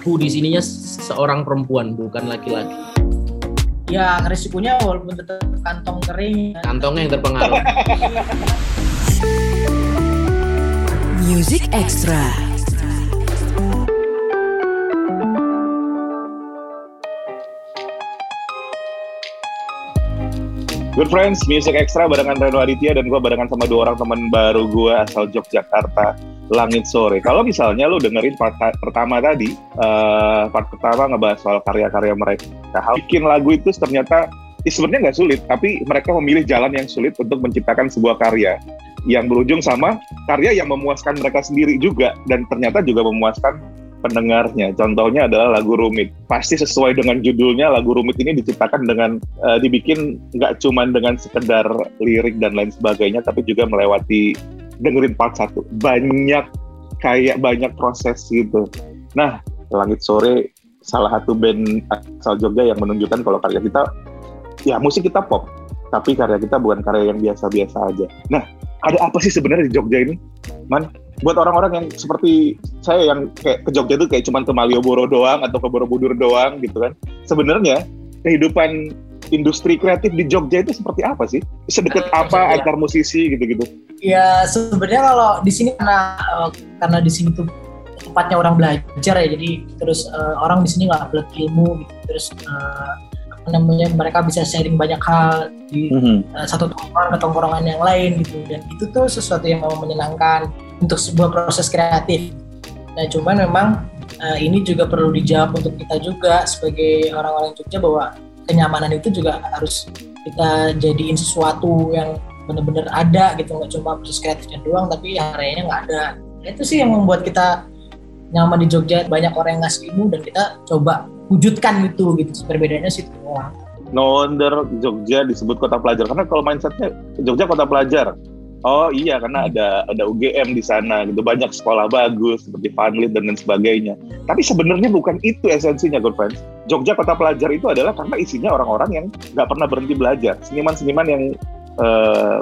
pelaku di sininya seorang perempuan bukan laki-laki. Ya resikonya walaupun tetap kantong kering. Kantongnya yang terpengaruh. Music Extra. Good friends, Music Extra barengan Reno Aditya dan gue barengan sama dua orang teman baru gue asal Yogyakarta, Langit Sore. Kalau misalnya lo dengerin part pertama tadi, uh, part pertama ngebahas soal karya-karya mereka. Nah, bikin lagu itu ternyata ya sebenarnya nggak sulit, tapi mereka memilih jalan yang sulit untuk menciptakan sebuah karya yang berujung sama karya yang memuaskan mereka sendiri juga dan ternyata juga memuaskan pendengarnya. Contohnya adalah lagu Rumit. Pasti sesuai dengan judulnya, lagu Rumit ini diciptakan dengan uh, dibikin nggak cuma dengan sekedar lirik dan lain sebagainya, tapi juga melewati dengerin part satu. Banyak kayak banyak proses gitu. Nah, Langit Sore salah satu band asal Jogja yang menunjukkan kalau karya kita ya musik kita pop, tapi karya kita bukan karya yang biasa-biasa aja. Nah, ada apa sih sebenarnya di Jogja ini, Man? buat orang-orang yang seperti saya yang kayak ke Jogja itu kayak cuman ke Malioboro doang atau ke Borobudur doang gitu kan. Sebenarnya kehidupan industri kreatif di Jogja itu seperti apa sih? Sedekat uh, apa antar musisi gitu-gitu? Ya sebenarnya kalau di sini karena uh, karena di sini tuh tempatnya orang belajar ya, jadi terus uh, orang di sini nggak pelit ilmu gitu, terus uh, namanya mereka bisa sharing banyak hal di mm -hmm. uh, satu tongkrongan ke tongkrongan yang lain gitu, dan itu tuh sesuatu yang mau menyenangkan untuk sebuah proses kreatif. Nah, cuman memang uh, ini juga perlu dijawab untuk kita juga sebagai orang-orang Jogja bahwa kenyamanan itu juga harus kita jadiin sesuatu yang benar-benar ada gitu, nggak cuma proses kreatifnya doang, tapi areanya nggak ada. Itu sih yang membuat kita nyaman di Jogja, banyak orang yang ngasih ilmu dan kita coba wujudkan itu gitu. Perbedaannya sih itu No wonder Jogja disebut kota pelajar karena kalau mindsetnya Jogja kota pelajar Oh iya karena ada ada UGM di sana gitu banyak sekolah bagus seperti Vanlit dan lain sebagainya. Tapi sebenarnya bukan itu esensinya good friends. Jogja kota pelajar itu adalah karena isinya orang-orang yang nggak pernah berhenti belajar, seniman-seniman yang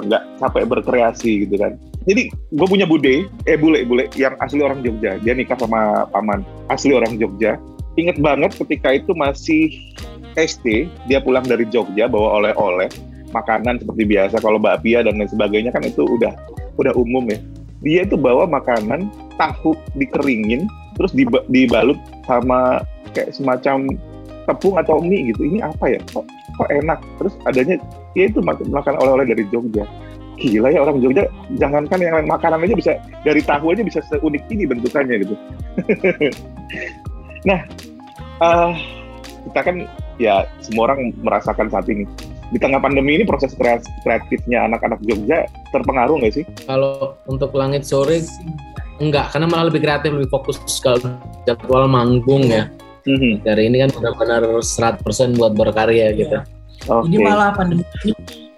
nggak uh, capek berkreasi gitu kan. Jadi gue punya bude, eh bule bule yang asli orang Jogja. Dia nikah sama paman asli orang Jogja. Ingat banget ketika itu masih SD, dia pulang dari Jogja bawa oleh-oleh makanan seperti biasa kalau bakpia dan lain sebagainya kan itu udah udah umum ya dia itu bawa makanan tahu dikeringin terus dibalut sama kayak semacam tepung atau mie gitu ini apa ya kok, kok enak. Terus adanya ya itu makan oleh-oleh dari Jogja. Gila ya orang Jogja jangankan yang makanan aja bisa dari tahu aja bisa seunik ini bentukannya gitu. Nah uh, kita kan ya semua orang merasakan saat ini. Di tengah pandemi ini proses kreatifnya anak-anak Jogja terpengaruh nggak sih? Kalau untuk langit sore enggak, karena malah lebih kreatif, lebih fokus kalau jadwal manggung ya. Mm-hmm. Dari ini kan benar-benar 100% buat berkarya gitu. Okay. Ini malah pandemi ini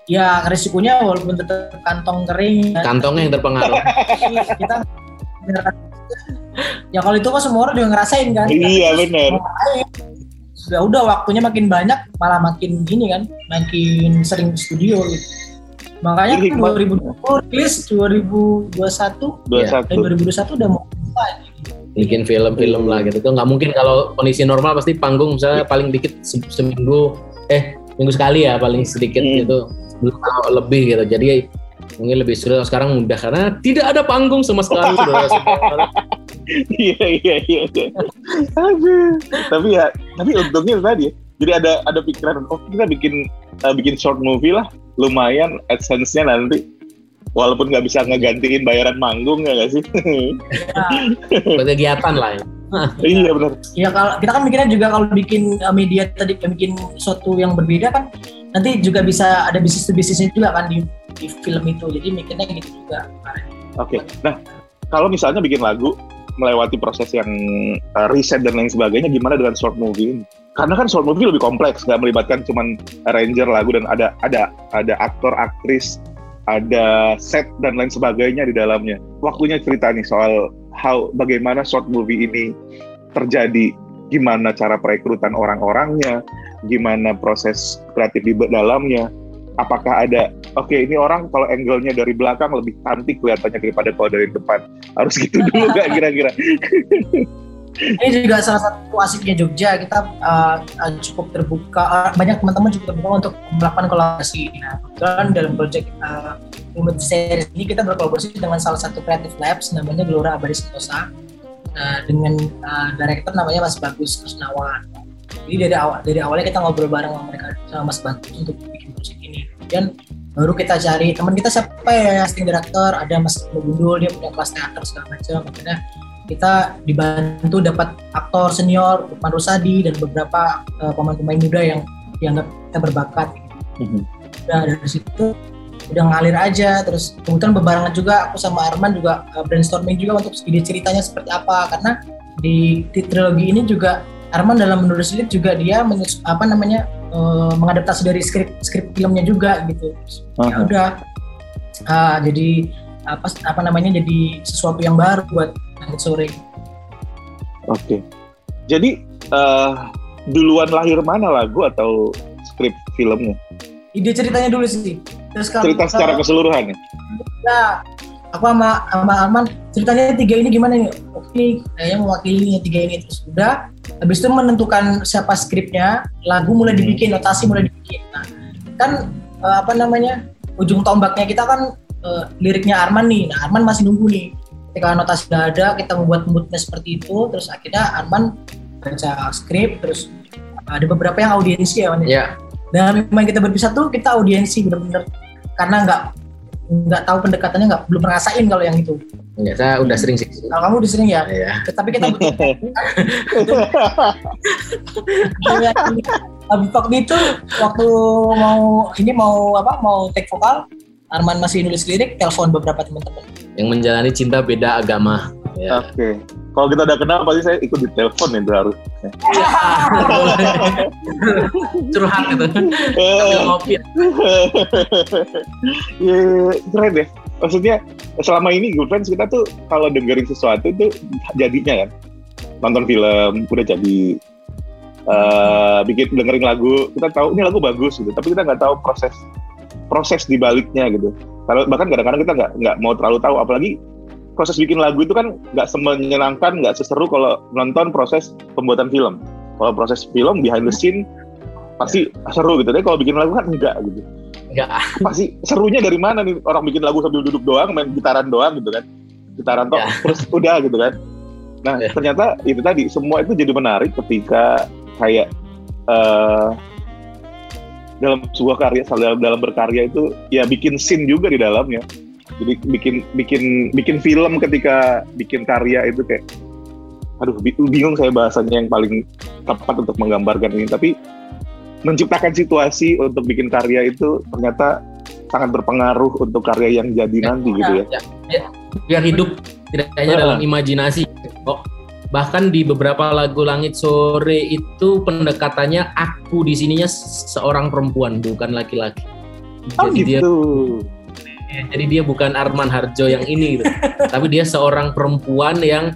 ya resikonya walaupun tetap kantong kering. Kantongnya yang terpengaruh. kita ya kalau itu kan semua orang juga ngerasain kan. Iya benar ya udah waktunya makin banyak malah makin gini kan makin sering studio gitu makanya Jadi, kan 2020 rilis 2021 21. ya dan 2021 udah mau mulai bikin film-film lah gitu. Tuh nggak mungkin kalau kondisi normal pasti panggung misalnya paling dikit se seminggu eh minggu sekali ya paling sedikit hmm. gitu. Belum lebih gitu. Jadi mungkin lebih sulit sekarang mudah karena tidak ada panggung sama sekali iya iya iya. Tapi ya tapi untungnya tadi jadi ada ada pikiran oh kita bikin uh, bikin short movie lah. Lumayan adsense-nya nanti walaupun nggak bisa ngegantiin bayaran manggung ya gak sih ya. kegiatan lah ya iya benar. Iya kalau kita kan mikirnya juga kalau bikin uh, media tadi bikin sesuatu yang berbeda kan nanti juga bisa ada bisnis bisnisnya juga kan di, di film itu. Jadi mikirnya gitu juga. Oke. Okay. Nah kalau misalnya bikin lagu melewati proses yang uh, riset dan lain sebagainya gimana dengan short movie karena kan short movie lebih kompleks nggak melibatkan cuman arranger lagu dan ada ada ada aktor aktris ada set dan lain sebagainya di dalamnya. Waktunya cerita nih soal how bagaimana short movie ini terjadi gimana cara perekrutan orang-orangnya gimana proses kreatif di dalamnya apakah ada oke okay, ini orang kalau angle-nya dari belakang lebih cantik kelihatannya daripada kalau dari depan. Harus gitu dulu gak kira-kira ini juga salah satu asiknya Jogja. Kita uh, cukup terbuka uh, banyak teman-teman cukup terbuka untuk melakukan kolaborasi. Nah kebetulan dalam project uh, series ini kita berkolaborasi dengan salah satu creative labs namanya Gelora Abadi Sentosa uh, dengan uh, director namanya Mas Bagus Kusnawan. Jadi dari awal dari awalnya kita ngobrol bareng sama mereka sama Mas Bagus untuk bikin project ini. Dan baru kita cari teman kita siapa ya casting director? Ada Mas Gundul dia punya kelas teater segala macam. Akhirnya kita dibantu dapat aktor senior Lukman Rusadi dan beberapa uh, pemain-pemain muda yang dianggap kita berbakat. Mm-hmm. Udah dari situ udah ngalir aja terus kemudian bebarengan juga aku sama Arman juga uh, brainstorming juga untuk ide ceritanya seperti apa karena di, di trilogi ini juga Arman dalam menulis lead juga dia menyus, apa namanya uh, mengadaptasi dari skrip skrip filmnya juga gitu. Uh-huh. Ya udah uh, jadi apa apa namanya jadi sesuatu yang baru buat sore. Oke. Okay. Jadi uh, duluan lahir mana lagu atau skrip filmnya? Ide ceritanya dulu sih. Terus kalau, Cerita secara keseluruhan ya? Ya, aku sama sama Arman ceritanya tiga ini gimana nih? Oke, kayaknya mewakili tiga ini terus udah. Habis itu menentukan siapa skripnya, lagu mulai dibikin, notasi mulai dibikin. Nah, kan uh, apa namanya? Ujung tombaknya kita kan uh, liriknya Arman nih. Nah, Arman masih nunggu nih ketika anotasi sudah ada kita membuat moodnya seperti itu terus akhirnya Arman baca skrip terus ada beberapa yang audiensi ya Wan ya? Dan memang kita berpisah tuh kita audiensi bener-bener karena nggak nggak tahu pendekatannya nggak belum ngerasain kalau yang itu. Ya saya udah sering sih. Kalau kamu udah sering ya, ya. tapi kita waktu itu waktu mau ini mau apa mau take vokal Arman masih nulis lirik, telepon beberapa teman-teman. Yang menjalani cinta beda agama. Ya. Oke. Okay. Kalau kita udah kenal, pasti saya ikut di telepon itu harus. Curhat gitu. ngopi. Iya, keren deh. Maksudnya selama ini good friends kita tuh kalau dengerin sesuatu tuh jadinya kan. Nonton film udah jadi uh, bikin dengerin lagu kita tahu ini lagu bagus gitu tapi kita nggak tahu proses proses di baliknya gitu. Kalau bahkan kadang-kadang kita nggak nggak mau terlalu tahu, apalagi proses bikin lagu itu kan nggak semenyenangkan, nggak seseru kalau nonton proses pembuatan film. Kalau proses film behind the scene pasti seru gitu. Tapi kalau bikin lagu kan enggak gitu. Enggak. Pasti serunya dari mana nih orang bikin lagu sambil duduk doang, main gitaran doang gitu kan. Gitaran toh, ya. terus udah gitu kan. Nah, ya. ternyata itu tadi semua itu jadi menarik ketika kayak uh, dalam sebuah karya dalam dalam berkarya itu ya bikin scene juga di dalamnya. Jadi bikin bikin bikin film ketika bikin karya itu kayak aduh bingung saya bahasanya yang paling tepat untuk menggambarkan ini. Tapi menciptakan situasi untuk bikin karya itu ternyata sangat berpengaruh untuk karya yang jadi ya, nanti gitu ya. ya, ya biar hidup tidak hanya dalam imajinasi oh bahkan di beberapa lagu Langit Sore itu pendekatannya aku di sininya seorang perempuan bukan laki-laki. Oh jadi gitu. Dia, jadi dia bukan Arman Harjo yang ini gitu. tapi dia seorang perempuan yang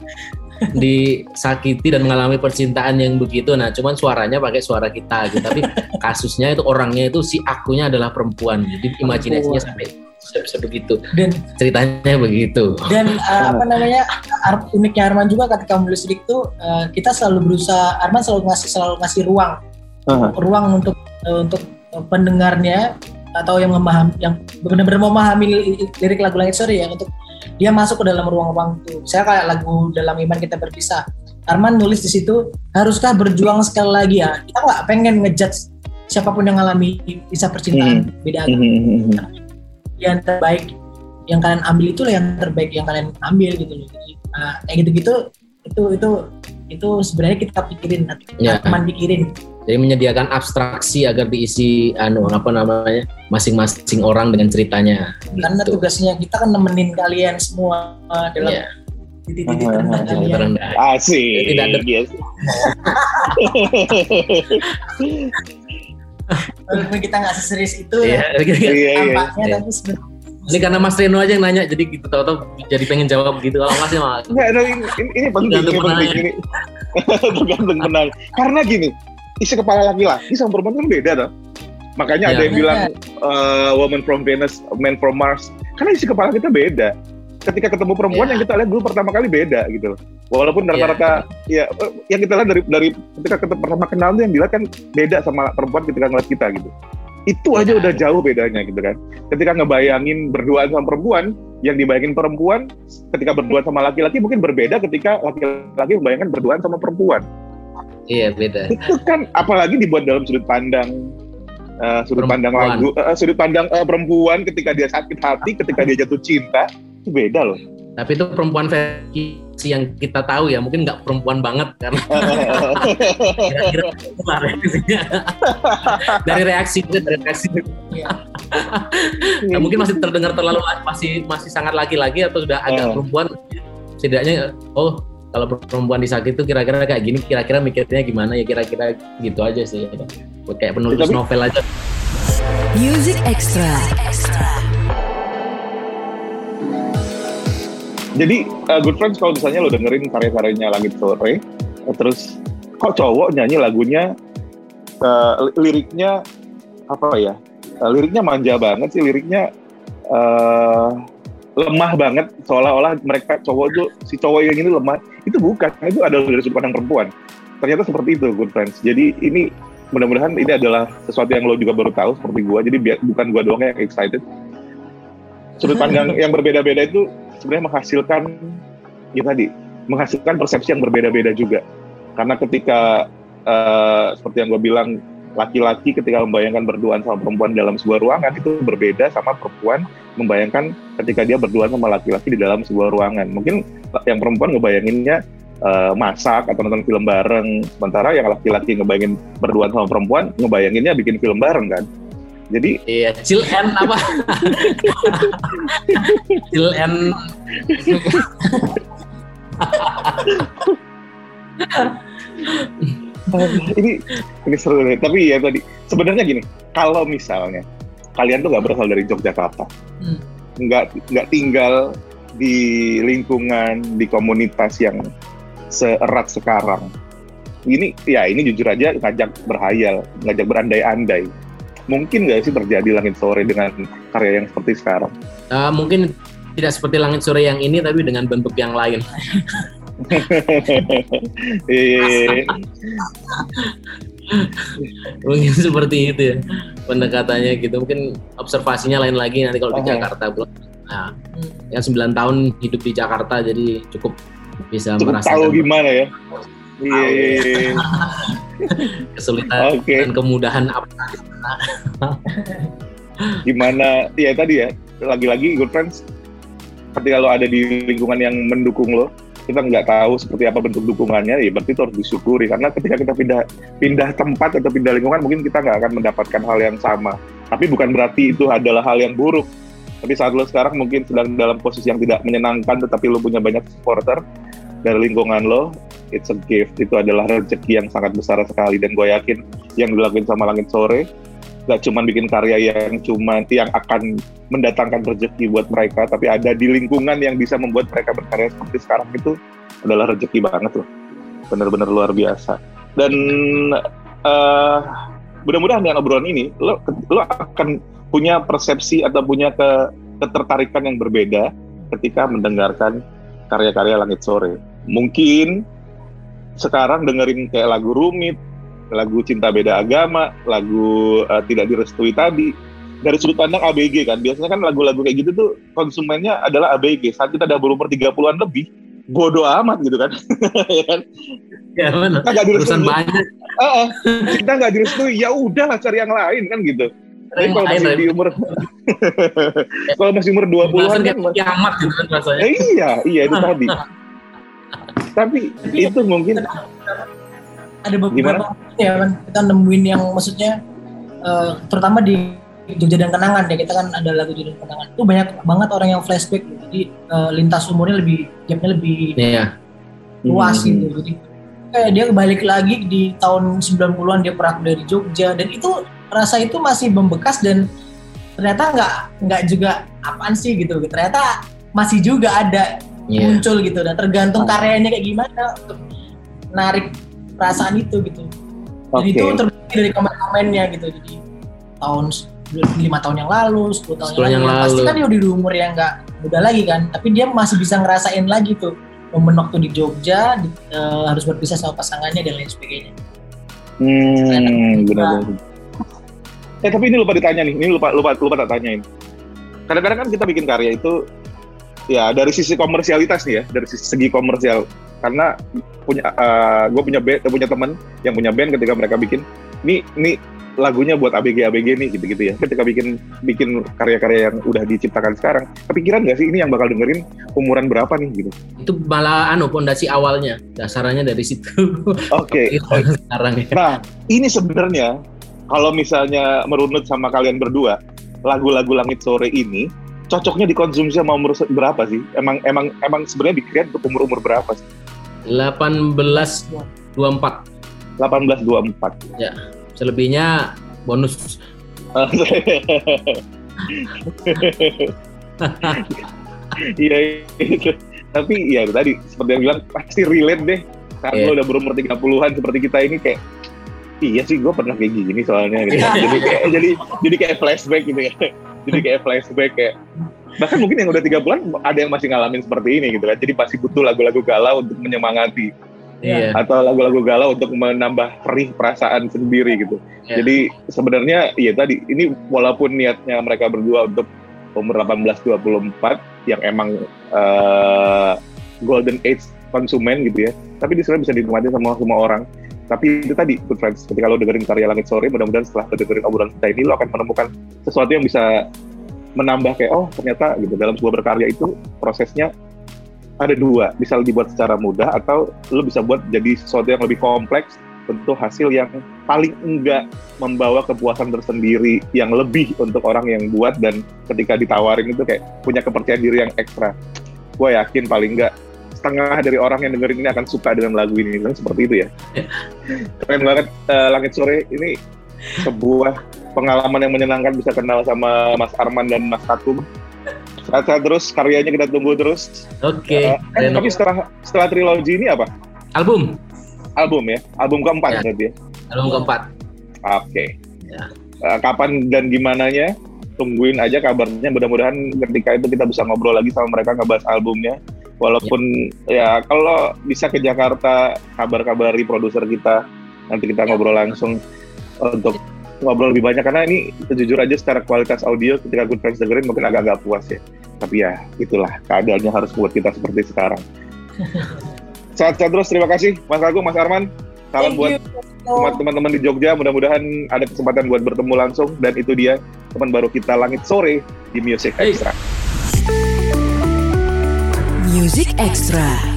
disakiti dan mengalami percintaan yang begitu. Nah, cuman suaranya pakai suara kita gitu. Tapi kasusnya itu orangnya itu si akunya adalah perempuan. Jadi imajinasinya sampai bisa begitu. Dan ceritanya begitu. Dan uh, apa namanya uniknya Arman juga ketika menulis lirik tuh uh, kita selalu berusaha Arman selalu ngasih selalu ngasih ruang. Uh-huh. ruang untuk uh, untuk pendengarnya atau yang memahami yang benar-benar memahami lirik lagu langit sore ya untuk dia masuk ke dalam ruang-ruang itu. Saya kayak lagu dalam iman kita berpisah. Arman nulis di situ haruskah berjuang sekali lagi ya? Kita nggak pengen ngejudge siapa pun yang mengalami kisah percintaan hmm. beda agama. Hmm yang terbaik yang kalian ambil itu yang terbaik yang kalian ambil gitu loh. Jadi uh, kayak gitu-gitu itu itu itu sebenarnya kita pikirin ya. teman pikirin. Jadi menyediakan abstraksi agar diisi anu apa namanya masing-masing orang dengan ceritanya. Karena gitu. tugasnya kita kan nemenin kalian semua dalam ya. titik-titik terendah kalian. Asik. Tidak ada. Biasa walaupun kita nggak seserius itu iya, ya, iya, iya, tampaknya iya. tapi sebenarnya ini karena Mas Reno aja yang nanya, jadi gitu tau-tau jadi pengen jawab gitu. Kalau Mas mah Enggak, ini, ini, ini penting, ini penting. Ini, tergantung menang. Karena gini, isi kepala laki-laki sama perempuan kan beda dong. Makanya ya, ada yang bilang uh, woman from Venus, man from Mars. Karena isi kepala kita beda. Ketika ketemu perempuan Iya. yang kita lihat dulu pertama kali beda gitu loh. Walaupun rata-rata ya eh, yang kita lihat dari dari ketika ketemu pertama kenal tuh yang dilihat kan beda sama perempuan ketika ngeliat kita gitu. Itu aja Iya. udah jauh bedanya gitu kan. Ketika ngebayangin berduaan sama perempuan, yang dibayangin perempuan ketika berduaan sama laki-laki mungkin berbeda ketika laki-laki membayangkan berduaan sama perempuan. Iya beda. Itu kan apalagi dibuat dalam sudut pandang eh, sudut pandang lagu, eh, sudut pandang eh, perempuan ketika dia sakit hati, ketika dia jatuh cinta, itu beda loh. Tapi itu perempuan versi yang kita tahu ya, mungkin nggak perempuan banget karena kira-kira keluar dari reaksi dari reaksi. Iya. Nah, mungkin masih terdengar terlalu masih masih sangat laki-laki atau sudah agak Eh. perempuan. Setidaknya oh kalau perempuan disakiti itu kira-kira kayak gini, kira-kira mikirnya gimana ya kira-kira gitu aja sih. Kayak penulis novel aja. Music Extra. Jadi uh, Good Friends kalau misalnya lo dengerin karya-karyanya Langit Sore, eh, terus kok cowok nyanyi lagunya uh, li- liriknya apa ya? Uh, liriknya manja banget sih, liriknya uh, lemah banget seolah-olah mereka cowok tuh si cowok yang ini lemah. Itu bukan, itu adalah dari sudut pandang perempuan. Ternyata seperti itu Good Friends. Jadi ini mudah-mudahan ini adalah sesuatu yang lo juga baru tahu seperti gua. Jadi biar, bukan gua doang yang excited. Sudut pandang yang berbeda-beda itu sebenarnya menghasilkan ya tadi menghasilkan persepsi yang berbeda-beda juga. Karena ketika eh, seperti yang gue bilang laki-laki ketika membayangkan berduaan sama perempuan dalam sebuah ruangan itu berbeda sama perempuan membayangkan ketika dia berduaan sama laki-laki di dalam sebuah ruangan. Mungkin yang perempuan ngebayanginnya eh, masak atau nonton film bareng sementara yang laki-laki ngebayangin berduaan sama perempuan ngebayanginnya bikin film bareng kan jadi Iya, chill and apa? chill and ini ini seru nih. Tapi ya tadi sebenarnya gini, kalau misalnya kalian tuh nggak berasal dari Yogyakarta, Hmm. nggak nggak tinggal di lingkungan di komunitas yang seerat sekarang. Ini ya ini jujur aja ngajak berhayal, ngajak berandai-andai. Mungkin nggak sih terjadi langit sore dengan karya yang seperti sekarang? Uh, mungkin tidak seperti langit sore yang ini tapi dengan bentuk yang lain. Mungkin seperti itu ya pendekatannya gitu. Mungkin observasinya lain lagi nanti kalau di Oke. Jakarta. Nah, Hmm. yang 9 tahun hidup di Jakarta jadi cukup bisa cukup merasakan tahu gimana ya? Iya, iya, iya. kesulitan Oke. dan kemudahan apa. gimana ya tadi ya lagi-lagi good friends ketika lo ada di lingkungan yang mendukung lo kita nggak tahu seperti apa bentuk dukungannya ya berarti itu harus disyukuri karena ketika kita pindah pindah tempat atau pindah lingkungan mungkin kita nggak akan mendapatkan hal yang sama tapi bukan berarti itu adalah hal yang buruk tapi saat lo sekarang mungkin sedang dalam posisi yang tidak menyenangkan tetapi lo punya banyak supporter dari lingkungan lo it's a gift itu adalah rezeki yang sangat besar sekali dan gue yakin yang dilakuin sama langit sore gak cuma bikin karya yang cuma yang akan mendatangkan rezeki buat mereka, tapi ada di lingkungan yang bisa membuat mereka berkarya seperti sekarang itu adalah rezeki banget loh, benar-benar luar biasa. Dan eh mudah-mudahan dengan obrolan ini lo lo akan punya persepsi atau punya ke, ketertarikan yang berbeda ketika mendengarkan karya-karya Langit Sore. Mungkin sekarang dengerin kayak lagu rumit, lagu cinta beda agama, lagu eh, tidak direstui tadi. Dari sudut pandang ABG kan, biasanya kan lagu-lagu kayak gitu tuh konsumennya adalah ABG. Saat kita udah berumur 30-an lebih, bodoh amat gitu kan. Ya kan? Ya mana? Kita Urusan direstui, banyak. Ah, ah. kita nggak direstui, ya udahlah cari yang lain kan gitu. Tapi kalau masih di umur kalau masih umur 20-an Pembahasan kan kiamat gitu kan rasanya. Eh, iya, iya itu tadi. Tapi itu mungkin ada beberapa Gimana? ya kan kita nemuin yang maksudnya eh, terutama di Jogja dan Kenangan ya kita kan ada lagu Jogja dan Kenangan itu banyak banget orang yang flashback gitu. jadi eh, lintas umurnya lebih gapnya lebih Iya. luas Hmm. gitu jadi kayak dia balik lagi di tahun 90-an dia pernah dari Jogja dan itu rasa itu masih membekas dan ternyata nggak nggak juga apaan sih gitu ternyata masih juga ada Iya. muncul gitu. Dan tergantung karyanya kayak gimana untuk narik perasaan itu gitu. Dan itu terbukti dari komen-komennya gitu. Jadi tahun lima tahun yang lalu 10 tahun 10 yang yang lalu, pasti kan dia udah di umur yang nggak muda lagi kan. Tapi dia masih bisa ngerasain lagi tuh momen waktu di Jogja di, uh, harus berpisah sama pasangannya dan lain sebagainya. Hmm benar. Eh tapi ini lupa ditanya nih. Ini lupa lupa lupa tak tanyain. Kadang-kadang kan kita bikin karya itu ya dari sisi komersialitas nih ya dari sisi segi komersial karena punya uh, gue punya band, punya teman yang punya band ketika mereka bikin ini ini lagunya buat ABG ABG nih gitu-gitu ya. Ketika bikin bikin karya-karya yang udah diciptakan sekarang, kepikiran nggak sih ini yang bakal dengerin umuran berapa nih gitu? Itu malah anu pondasi awalnya, dasarnya dari situ. Oke. Okay. sekarang ya. Nah, ini sebenarnya kalau misalnya merunut sama kalian berdua, lagu-lagu Langit Sore ini cocoknya dikonsumsi sama umur berapa sih? Emang emang emang sebenarnya dikira untuk umur-umur berapa sih? 18 24. 18 24. Ya selebihnya bonus iya tapi ya tadi seperti yang bilang pasti relate deh karena yeah. lo udah berumur 30-an seperti kita ini kayak iya sih gue pernah kayak gini soalnya gitu. jadi kayak jadi jadi kayak flashback gitu ya jadi kayak flashback kayak bahkan mungkin yang udah tiga bulan ada yang masih ngalamin seperti ini gitu kan jadi pasti butuh lagu-lagu galau untuk menyemangati yeah. atau lagu-lagu galau untuk menambah perih perasaan sendiri gitu. Yeah. Jadi sebenarnya ya tadi ini walaupun niatnya mereka berdua untuk umur 18-24 yang emang uh, golden age konsumen gitu ya, tapi di sana bisa dinikmati sama semua orang. Tapi itu tadi, good friends, ketika lo dengerin karya Langit Sore, mudah-mudahan setelah lo dengerin obrolan kita ini, lo akan menemukan sesuatu yang bisa menambah kayak, oh ternyata gitu, dalam sebuah berkarya itu prosesnya ada dua, bisa dibuat secara mudah atau lo bisa buat jadi sesuatu yang lebih kompleks tentu hasil yang paling enggak membawa kepuasan tersendiri yang lebih untuk orang yang buat dan ketika ditawarin itu kayak punya kepercayaan diri yang ekstra. Gue yakin paling enggak setengah dari orang yang dengerin ini akan suka dengan lagu ini. Kan seperti itu ya. Keren banget uh, Langit Sore ini sebuah pengalaman yang menyenangkan bisa kenal sama Mas Arman dan Mas Katum sehat terus karyanya kita tunggu terus. Oke. Okay. uh, eh, tapi setelah setelah trilogi ini apa? Album. Album ya? Album keempat ya. berarti ya? Album keempat. Oke. Okay. ya. uh, kapan dan gimana nya? Tungguin aja kabarnya. Mudah-mudahan ketika itu kita bisa ngobrol lagi sama mereka ngebahas albumnya walaupun ya, ya kalau bisa ke Jakarta kabar-kabari produser kita nanti kita ngobrol langsung untuk ngobrol lebih banyak karena ini jujur aja secara kualitas audio ketika Good Friends dengerin mungkin agak-agak puas ya. Tapi ya itulah keadaannya harus buat kita seperti sekarang. Sehat-sehat terus, terima kasih Mas Agung, Mas Arman. Salam buat teman-teman di Jogja, mudah-mudahan ada kesempatan buat bertemu langsung dan itu dia teman baru kita Langit Sore di Music Extra. Music Extra.